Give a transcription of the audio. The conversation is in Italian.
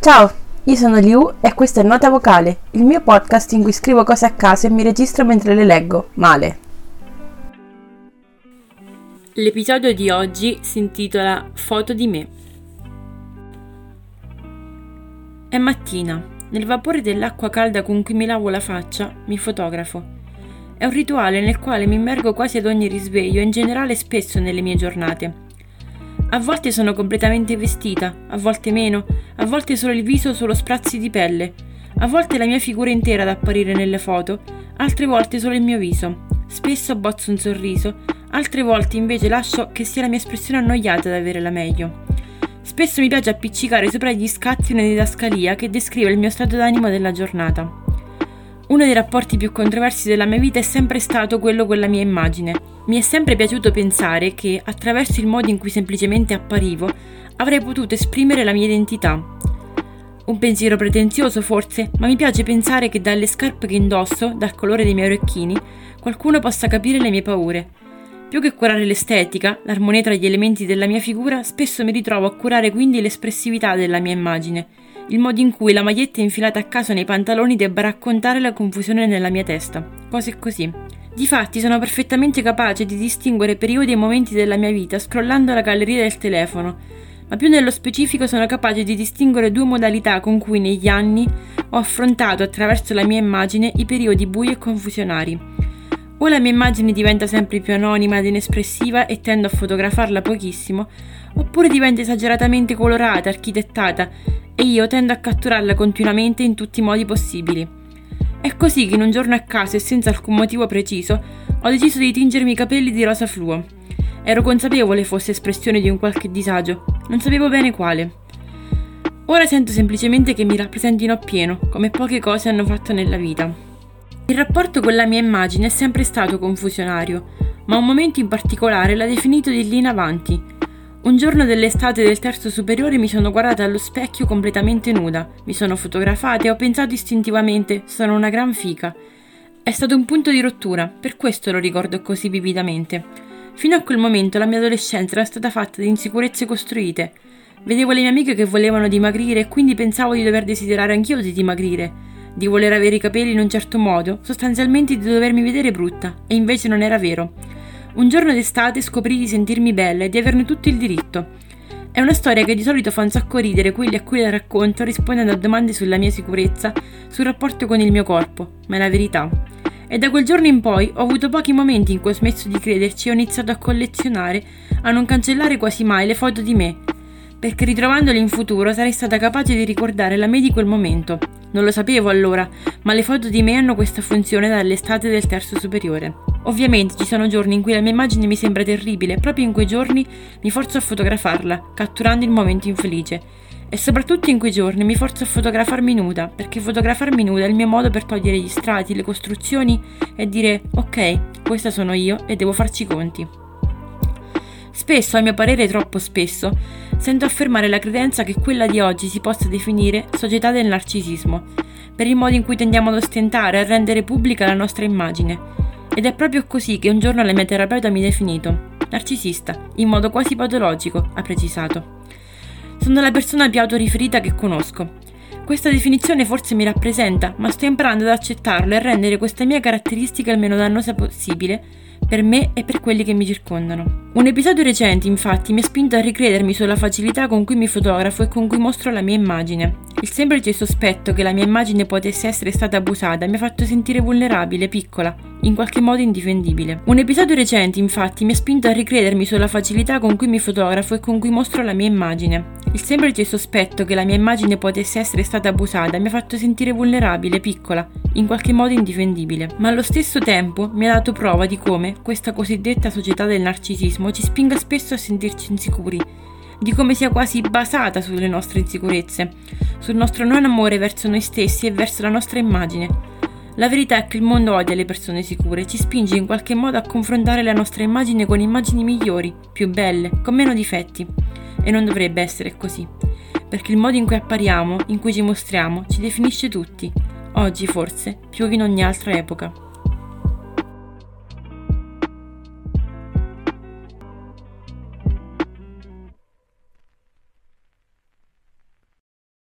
Ciao, io sono Liu e questo è Nota Vocale, il mio podcast in cui scrivo cose a caso e mi registro mentre le leggo, male. L'episodio di oggi si intitola Foto di me. È mattina. Nel vapore dell'acqua calda con cui mi lavo la faccia, mi fotografo. È un rituale nel quale mi immergo quasi ad ogni risveglio e in generale spesso nelle mie giornate. A volte sono completamente vestita, a volte meno, a volte solo il viso solo sprazzi di pelle, a volte la mia figura intera ad apparire nelle foto, altre volte solo il mio viso. Spesso abbozzo un sorriso, altre volte invece lascio che sia la mia espressione annoiata ad avere la meglio. Spesso mi piace appiccicare sopra gli scatti una didascalia che descrive il mio stato d'animo della giornata. Uno dei rapporti più controversi della mia vita è sempre stato quello con la mia immagine. Mi è sempre piaciuto pensare che, attraverso il modo in cui semplicemente apparivo, avrei potuto esprimere la mia identità. Un pensiero pretenzioso forse, ma mi piace pensare che dalle scarpe che indosso, dal colore dei miei orecchini, qualcuno possa capire le mie paure. Più che curare l'estetica, l'armonia tra gli elementi della mia figura, spesso mi ritrovo a curare quindi l'espressività della mia immagine il modo in cui la maglietta infilata a caso nei pantaloni debba raccontare la confusione nella mia testa. Cose così. Difatti sono perfettamente capace di distinguere periodi e momenti della mia vita scrollando la galleria del telefono, ma più nello specifico sono capace di distinguere due modalità con cui negli anni ho affrontato attraverso la mia immagine i periodi bui e confusionari. O la mia immagine diventa sempre più anonima ed inespressiva e tendo a fotografarla pochissimo, oppure diventa esageratamente colorata, architettata e io tendo a catturarla continuamente in tutti i modi possibili. È così che in un giorno a caso e senza alcun motivo preciso ho deciso di tingermi i capelli di rosa fluo. Ero consapevole fosse espressione di un qualche disagio, non sapevo bene quale. Ora sento semplicemente che mi rappresentino appieno, come poche cose hanno fatto nella vita. Il rapporto con la mia immagine è sempre stato confusionario, ma un momento in particolare l'ha definito di lì in avanti, un giorno dell'estate del terzo superiore mi sono guardata allo specchio completamente nuda, mi sono fotografata e ho pensato istintivamente sono una gran fica. È stato un punto di rottura, per questo lo ricordo così vividamente. Fino a quel momento la mia adolescenza era stata fatta di insicurezze costruite. Vedevo le mie amiche che volevano dimagrire e quindi pensavo di dover desiderare anch'io di dimagrire, di voler avere i capelli in un certo modo, sostanzialmente di dovermi vedere brutta, e invece non era vero. Un giorno d'estate scoprì di sentirmi bella e di averne tutto il diritto. È una storia che di solito fa un sacco ridere quelli a cui la racconto rispondendo a domande sulla mia sicurezza, sul rapporto con il mio corpo, ma è la verità. E da quel giorno in poi ho avuto pochi momenti in cui ho smesso di crederci e ho iniziato a collezionare, a non cancellare quasi mai le foto di me, perché ritrovandole in futuro sarei stata capace di ricordare la me di quel momento. Non lo sapevo allora, ma le foto di me hanno questa funzione dall'estate del terzo superiore. Ovviamente ci sono giorni in cui la mia immagine mi sembra terribile e proprio in quei giorni mi forzo a fotografarla, catturando il momento infelice. E soprattutto in quei giorni mi forzo a fotografarmi nuda, perché fotografarmi nuda è il mio modo per togliere gli strati, le costruzioni e dire ok, questa sono io e devo farci i conti. Spesso, a mio parere troppo spesso, sento affermare la credenza che quella di oggi si possa definire società del narcisismo, per il modo in cui tendiamo ad ostentare e a rendere pubblica la nostra immagine ed è proprio così che un giorno la mia terapeuta mi ha definito. Narcisista, in modo quasi patologico, ha precisato. Sono la persona più autoriferita che conosco. Questa definizione forse mi rappresenta, ma sto imparando ad accettarlo e a rendere questa mia caratteristica il meno dannosa possibile per me e per quelli che mi circondano. Un episodio recente, infatti, mi ha spinto a ricredermi sulla facilità con cui mi fotografo e con cui mostro la mia immagine. Il semplice sospetto che la mia immagine potesse essere stata abusata mi ha fatto sentire vulnerabile, piccola, in qualche modo indifendibile. Un episodio recente, infatti, mi ha spinto a ricredermi sulla facilità con cui mi fotografo e con cui mostro la mia immagine. Il semplice sospetto che la mia immagine potesse essere stata abusata mi ha fatto sentire vulnerabile, piccola, in qualche modo indifendibile, ma allo stesso tempo mi ha dato prova di come questa cosiddetta società del narcisismo ci spinga spesso a sentirci insicuri, di come sia quasi basata sulle nostre insicurezze, sul nostro non amore verso noi stessi e verso la nostra immagine. La verità è che il mondo odia le persone sicure e ci spinge in qualche modo a confrontare la nostra immagine con immagini migliori, più belle, con meno difetti. E non dovrebbe essere così, perché il modo in cui appariamo, in cui ci mostriamo, ci definisce tutti, oggi forse più che in ogni altra epoca.